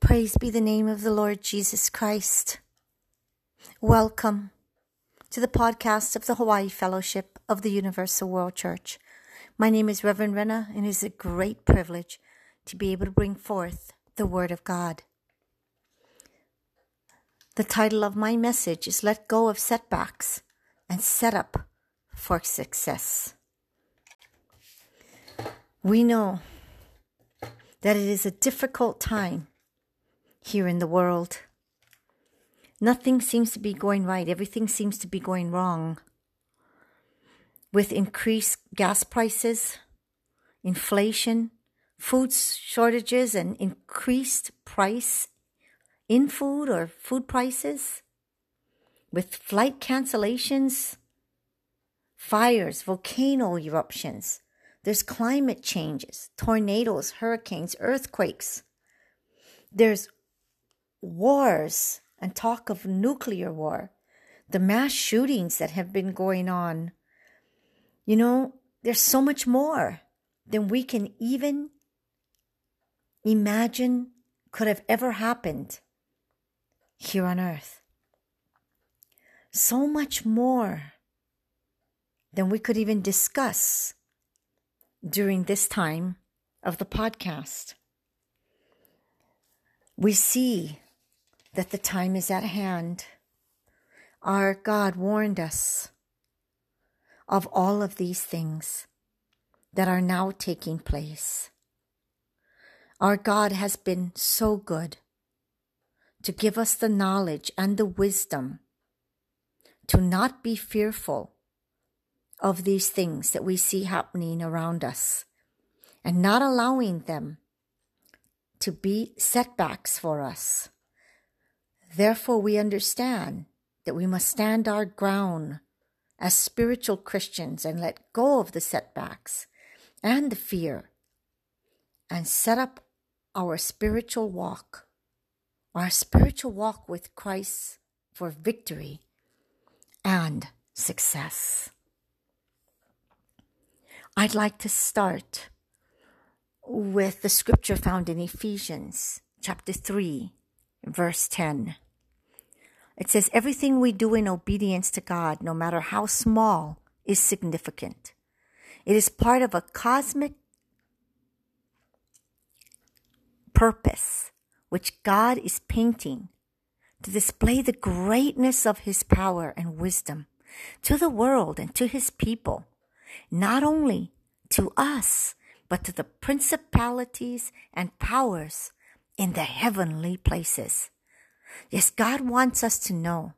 Praise be the name of the Lord Jesus Christ. Welcome to the podcast of the Hawaii Fellowship of the Universal World Church. My name is Reverend Renna, and it is a great privilege to be able to bring forth the Word of God. The title of my message is Let Go of Setbacks and Set Up for Success. We know that it is a difficult time here in the world. Nothing seems to be going right. Everything seems to be going wrong. With increased gas prices, inflation, food shortages, and increased price in food or food prices, with flight cancellations, fires, volcano eruptions, there's climate changes, tornadoes, hurricanes, earthquakes. There's wars and talk of nuclear war, the mass shootings that have been going on. You know, there's so much more than we can even imagine could have ever happened here on earth. So much more than we could even discuss during this time of the podcast. We see that the time is at hand. Our God warned us of all of these things that are now taking place. Our God has been so good to give us the knowledge and the wisdom to not be fearful of these things that we see happening around us and not allowing them to be setbacks for us. Therefore, we understand that we must stand our ground as spiritual Christians and let go of the setbacks and the fear and set up our spiritual walk, our spiritual walk with Christ for victory and success. I'd like to start with the scripture found in Ephesians chapter 3 verse 10. It says, Everything we do in obedience to God, no matter how small, is significant. It is part of a cosmic purpose which God is painting to display the greatness of His power and wisdom to the world and to His people, not only to us, but to the principalities and powers in the heavenly places. Yes, God wants us to know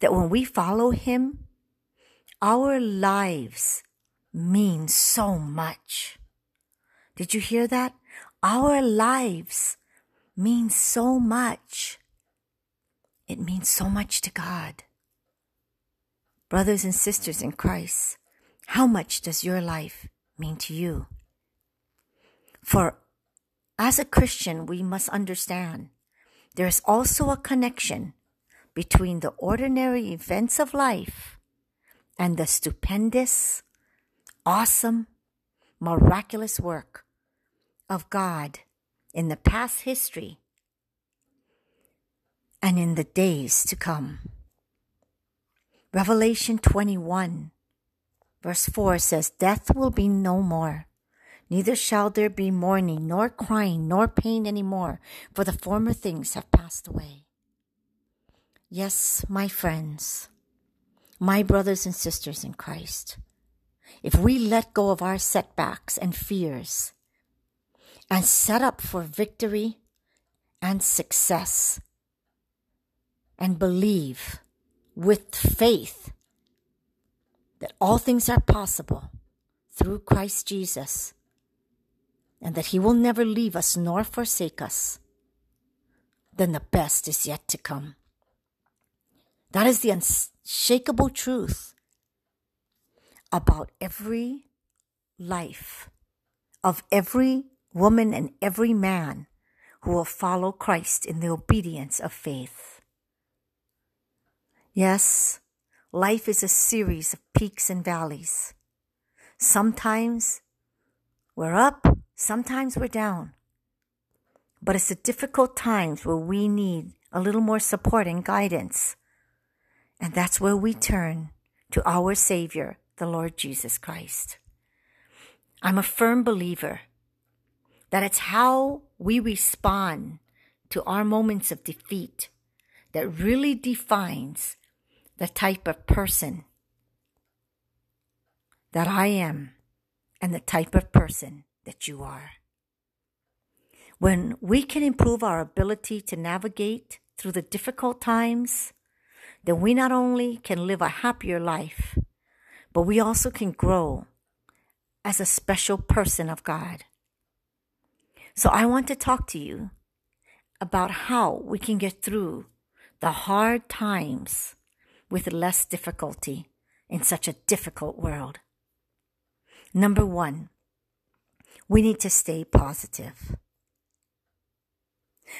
that when we follow Him, our lives mean so much. Did you hear that? Our lives mean so much. It means so much to God. Brothers and sisters in Christ, how much does your life mean to you? For as a Christian, we must understand there is also a connection between the ordinary events of life and the stupendous, awesome, miraculous work of God in the past history and in the days to come. Revelation 21, verse 4 says, Death will be no more. Neither shall there be mourning, nor crying, nor pain any more, for the former things have passed away. Yes, my friends, my brothers and sisters in Christ, if we let go of our setbacks and fears and set up for victory and success and believe with faith that all things are possible through Christ Jesus and that He will never leave us nor forsake us, then the best is yet to come. That is the unshakable truth about every life of every woman and every man who will follow Christ in the obedience of faith. Yes, life is a series of peaks and valleys. Sometimes we're up Sometimes we're down, but it's the difficult times where we need a little more support and guidance. And that's where we turn to our Savior, the Lord Jesus Christ. I'm a firm believer that it's how we respond to our moments of defeat that really defines the type of person that I am and the type of person that you are. When we can improve our ability to navigate through the difficult times, then we not only can live a happier life, but we also can grow as a special person of God. So I want to talk to you about how we can get through the hard times with less difficulty in such a difficult world. Number one, we need to stay positive.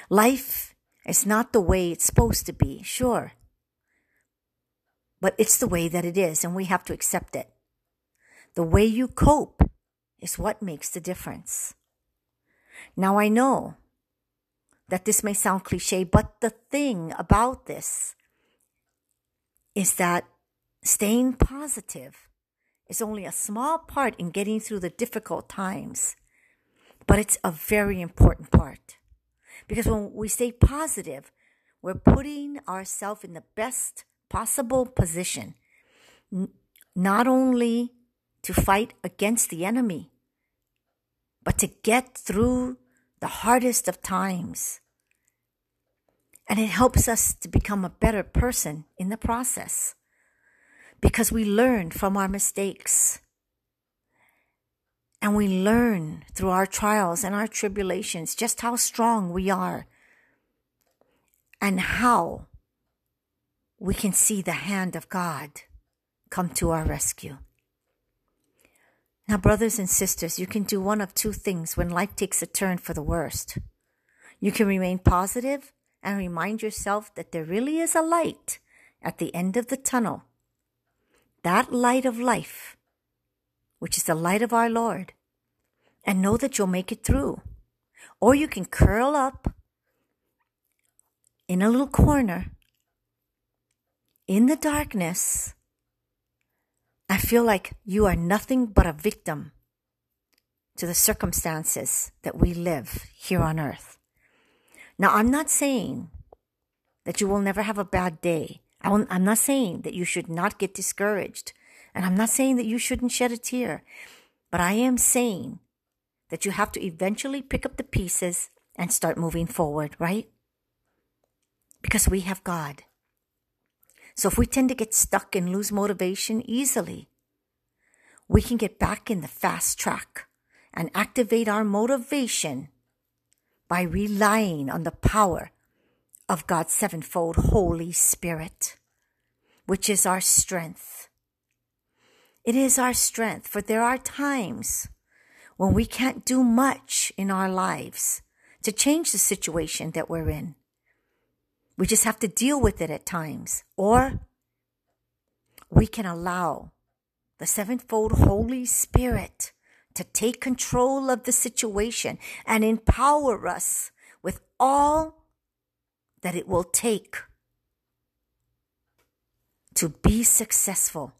Life is not the way it's supposed to be, sure, but it's the way that it is, and we have to accept it. The way you cope is what makes the difference. Now, I know that this may sound cliche, but the thing about this is that staying positive is only a small part in getting through the difficult times, but it's a very important part. Because when we stay positive, we're putting ourselves in the best possible position, not only to fight against the enemy, but to get through the hardest of times. And it helps us to become a better person in the process because we learn from our mistakes. And we learn through our trials and our tribulations just how strong we are and how we can see the hand of God come to our rescue. Now, brothers and sisters, you can do one of two things when life takes a turn for the worst. You can remain positive and remind yourself that there really is a light at the end of the tunnel. That light of life, which is the light of our Lord, and know that you'll make it through. Or you can curl up in a little corner in the darkness I feel like you are nothing but a victim to the circumstances that we live here on earth. Now, I'm not saying that you will never have a bad day. I'm not saying that you should not get discouraged. And I'm not saying that you shouldn't shed a tear. But I am saying that you have to eventually pick up the pieces and start moving forward, right? Because we have God. So if we tend to get stuck and lose motivation easily, we can get back in the fast track and activate our motivation by relying on the power of God's sevenfold Holy Spirit, which is our strength. It is our strength, for there are times when we can't do much in our lives to change the situation that we're in. We just have to deal with it at times. Or we can allow the sevenfold Holy Spirit to take control of the situation and empower us with all that it will take to be successful,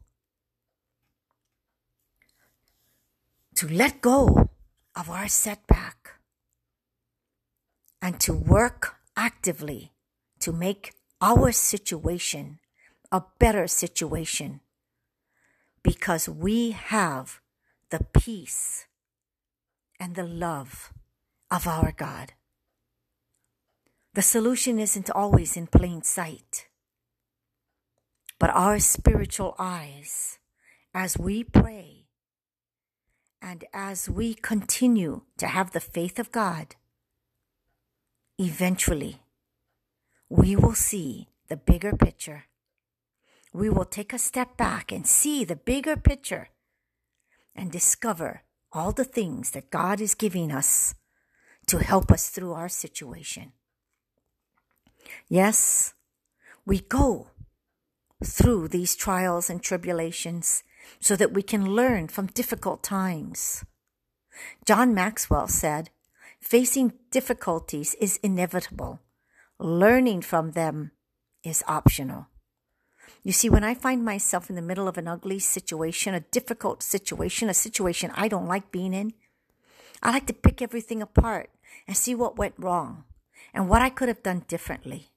to let go of our setback, and to work actively to make our situation a better situation because we have the peace and the love of our God. The solution isn't always in plain sight, but our spiritual eyes as we pray and as we continue to have the faith of God, eventually we will see the bigger picture. We will take a step back and see the bigger picture and discover all the things that God is giving us to help us through our situation. Yes, we go through these trials and tribulations so that we can learn from difficult times. John Maxwell said, Facing difficulties is inevitable. Learning from them is optional. You see, when I find myself in the middle of an ugly situation, a difficult situation, a situation I don't like being in, I like to pick everything apart and see what went wrong and what I could have done differently.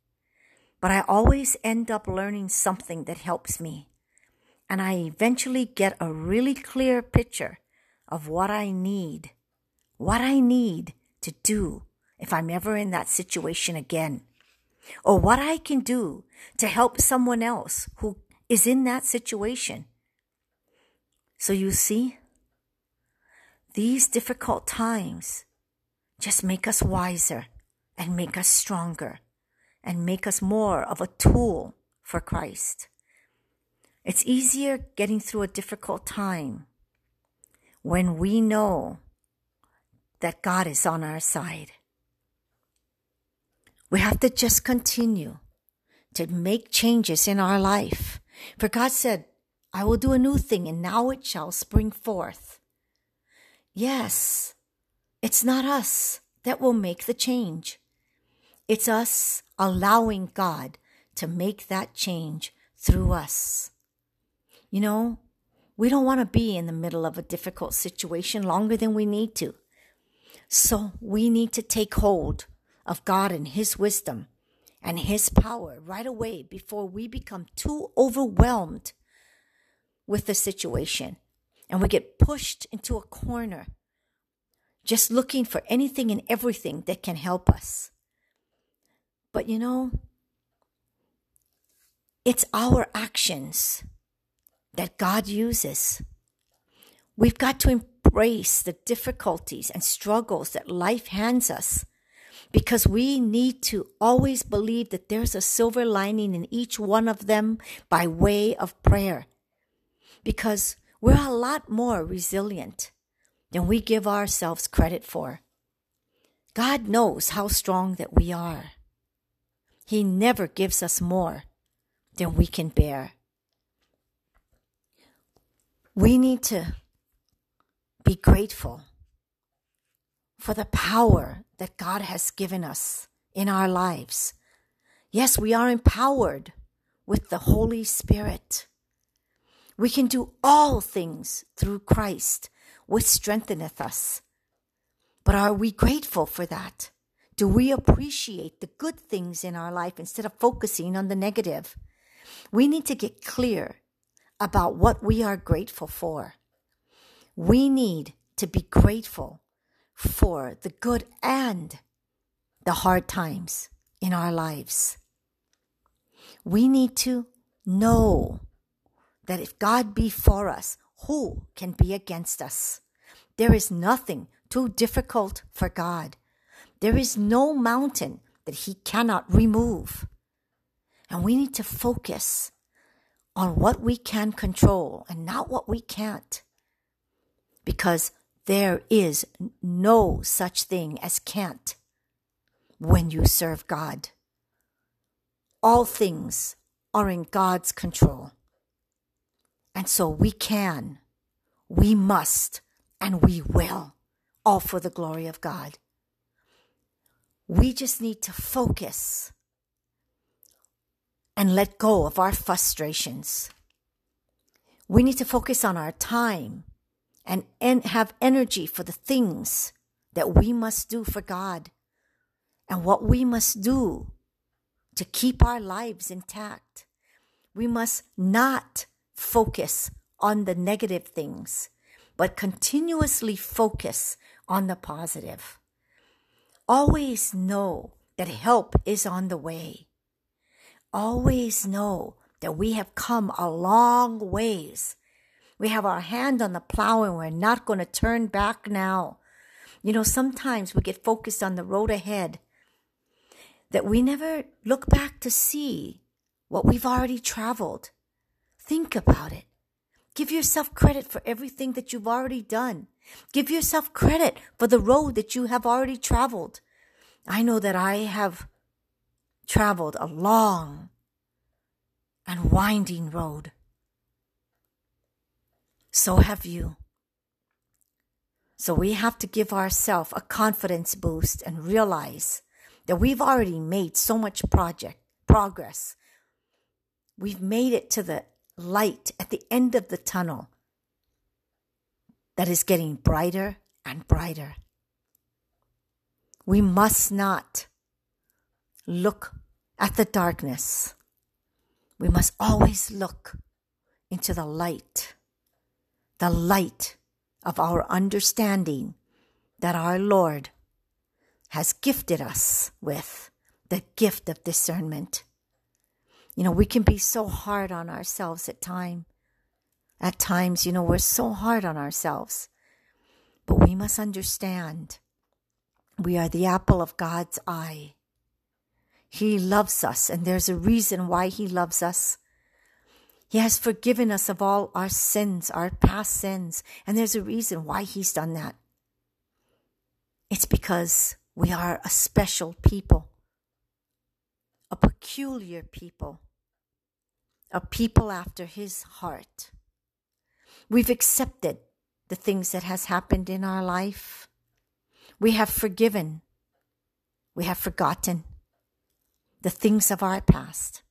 But I always end up learning something that helps me. And I eventually get a really clear picture of what I need, what I need to do if I'm ever in that situation again or what I can do to help someone else who is in that situation. So you see, these difficult times just make us wiser and make us stronger and make us more of a tool for Christ. It's easier getting through a difficult time when we know that God is on our side. We have to just continue to make changes in our life. For God said, I will do a new thing and now it shall spring forth. Yes, it's not us that will make the change. It's us allowing God to make that change through us. You know, we don't want to be in the middle of a difficult situation longer than we need to. So we need to take hold of God and His wisdom and His power right away before we become too overwhelmed with the situation and we get pushed into a corner just looking for anything and everything that can help us. But you know, it's our actions that God uses. We've got to embrace the difficulties and struggles that life hands us because we need to always believe that there's a silver lining in each one of them by way of prayer. Because we're a lot more resilient than we give ourselves credit for. God knows how strong that we are. He never gives us more than we can bear. We need to be grateful for the power that God has given us in our lives. Yes, we are empowered with the Holy Spirit. We can do all things through Christ, which strengtheneth us. But are we grateful for that? Do we appreciate the good things in our life instead of focusing on the negative? We need to get clear about what we are grateful for. We need to be grateful for the good and the hard times in our lives. We need to know that if God be for us, who can be against us? There is nothing too difficult for God. There is no mountain that He cannot remove. And we need to focus on what we can control and not what we can't. Because there is no such thing as can't when you serve God. All things are in God's control. And so we can, we must, and we will, all for the glory of God. We just need to focus and let go of our frustrations. We need to focus on our time and, and have energy for the things that we must do for God and what we must do to keep our lives intact. We must not focus on the negative things, but continuously focus on the positive. Always know that help is on the way. Always know that we have come a long ways we have our hand on the plow and we're not going to turn back now. You know, sometimes we get focused on the road ahead that we never look back to see what we've already traveled. Think about it. Give yourself credit for everything that you've already done. Give yourself credit for the road that you have already traveled. I know that I have traveled a long and winding road. So have you. So we have to give ourselves a confidence boost and realize that we've already made so much project progress. We've made it to the light at the end of the tunnel that is getting brighter and brighter. We must not look at the darkness. We must always look into the light, the light of our understanding that our Lord has gifted us with the gift of discernment. You know, we can be so hard on ourselves at time. At times, you know, we're so hard on ourselves. But we must understand we are the apple of God's eye. He loves us, and there's a reason why He loves us. He has forgiven us of all our sins, our past sins, and there's a reason why He's done that. It's because we are a special people, a peculiar people, a people after His heart. We've accepted the things that has happened in our life. We have forgiven. We have forgotten the things of our past.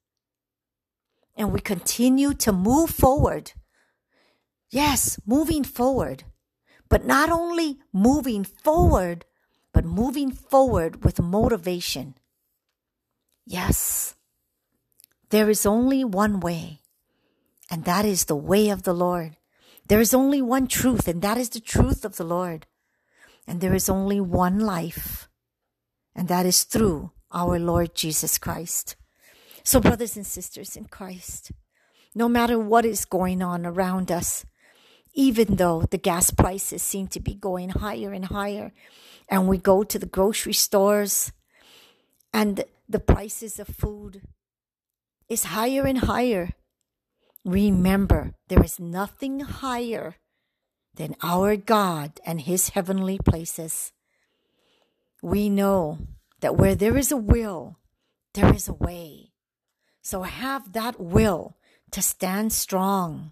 And we continue to move forward. Yes, moving forward. But not only moving forward, but moving forward with motivation. Yes, there is only one way, and that is the way of the Lord. There is only one truth, and that is the truth of the Lord. And there is only one life, and that is through our Lord Jesus Christ. So, brothers and sisters in Christ, no matter what is going on around us, even though the gas prices seem to be going higher and higher, and we go to the grocery stores and the prices of food is higher and higher, remember there is nothing higher than our God and His heavenly places. We know that where there is a will, there is a way. So have that will to stand strong.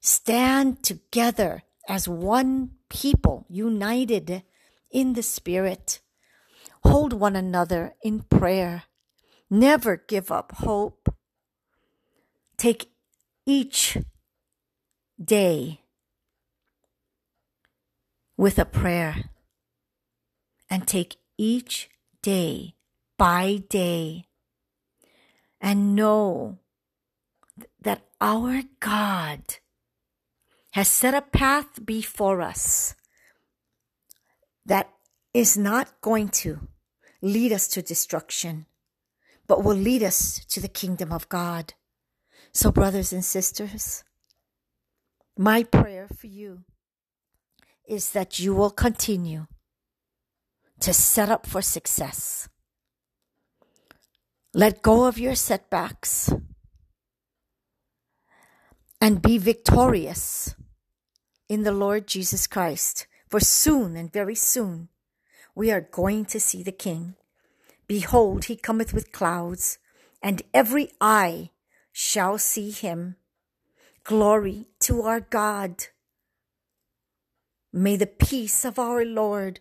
Stand together as one people, united in the Spirit. Hold one another in prayer. Never give up hope. Take each day with a prayer and take each day by day and know that our God has set a path before us that is not going to lead us to destruction, but will lead us to the kingdom of God. So, brothers and sisters, my prayer for you is that you will continue to set up for success. Let go of your setbacks and be victorious in the Lord Jesus Christ. For soon and very soon we are going to see the King. Behold, he cometh with clouds, and every eye shall see him. Glory to our God. May the peace of our Lord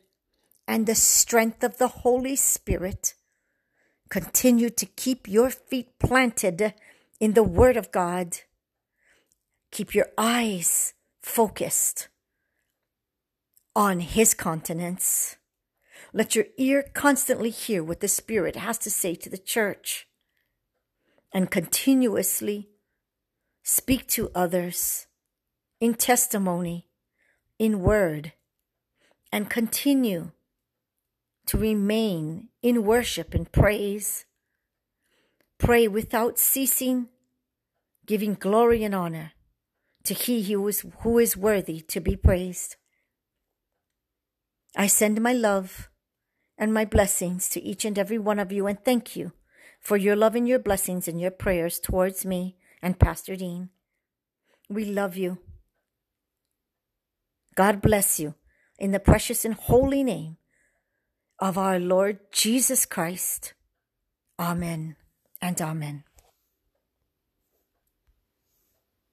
and the strength of the Holy Spirit continue to keep your feet planted in the Word of God. Keep your eyes focused on His continence. Let your ear constantly hear what the Spirit has to say to the church and continuously speak to others in testimony, in word, and continue to remain in worship and praise. Pray without ceasing, giving glory and honor to He who is, who is worthy to be praised. I send my love and my blessings to each and every one of you and thank you for your love and your blessings and your prayers towards me and Pastor Dean. We love you. God bless you in the precious and holy name of our Lord Jesus Christ. Amen and amen.